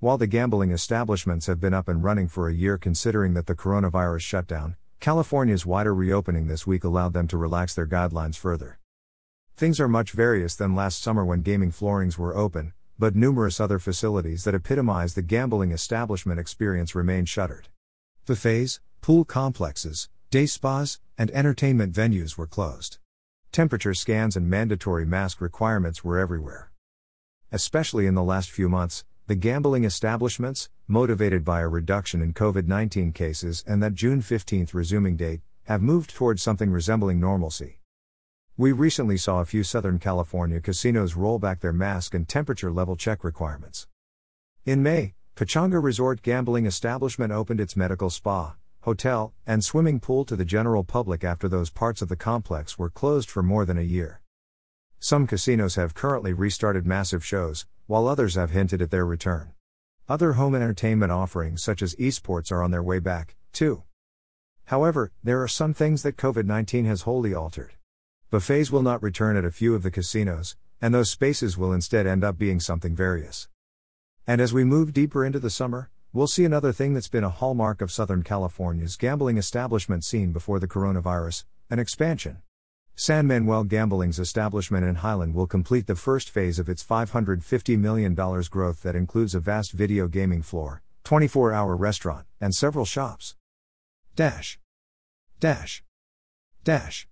While the gambling establishments have been up and running for a year considering that the coronavirus shutdown, California's wider reopening this week allowed them to relax their guidelines further. Things are much various than last summer when gaming floorings were open, but numerous other facilities that epitomize the gambling establishment experience remain shuttered. Buffets, pool complexes, day spas, and entertainment venues were closed. Temperature scans and mandatory mask requirements were everywhere. Especially in the last few months, the gambling establishments, motivated by a reduction in COVID 19 cases and that June 15 resuming date, have moved towards something resembling normalcy. We recently saw a few Southern California casinos roll back their mask and temperature level check requirements. In May, Pechanga Resort Gambling Establishment opened its medical spa, hotel, and swimming pool to the general public after those parts of the complex were closed for more than a year. Some casinos have currently restarted massive shows, while others have hinted at their return. Other home entertainment offerings such as esports are on their way back, too. However, there are some things that COVID 19 has wholly altered. Buffets will not return at a few of the casinos, and those spaces will instead end up being something various. And as we move deeper into the summer, we'll see another thing that's been a hallmark of Southern California's gambling establishment scene before the coronavirus an expansion. San Manuel Gambling's establishment in Highland will complete the first phase of its $550 million growth that includes a vast video gaming floor, 24 hour restaurant, and several shops. Dash. Dash. Dash.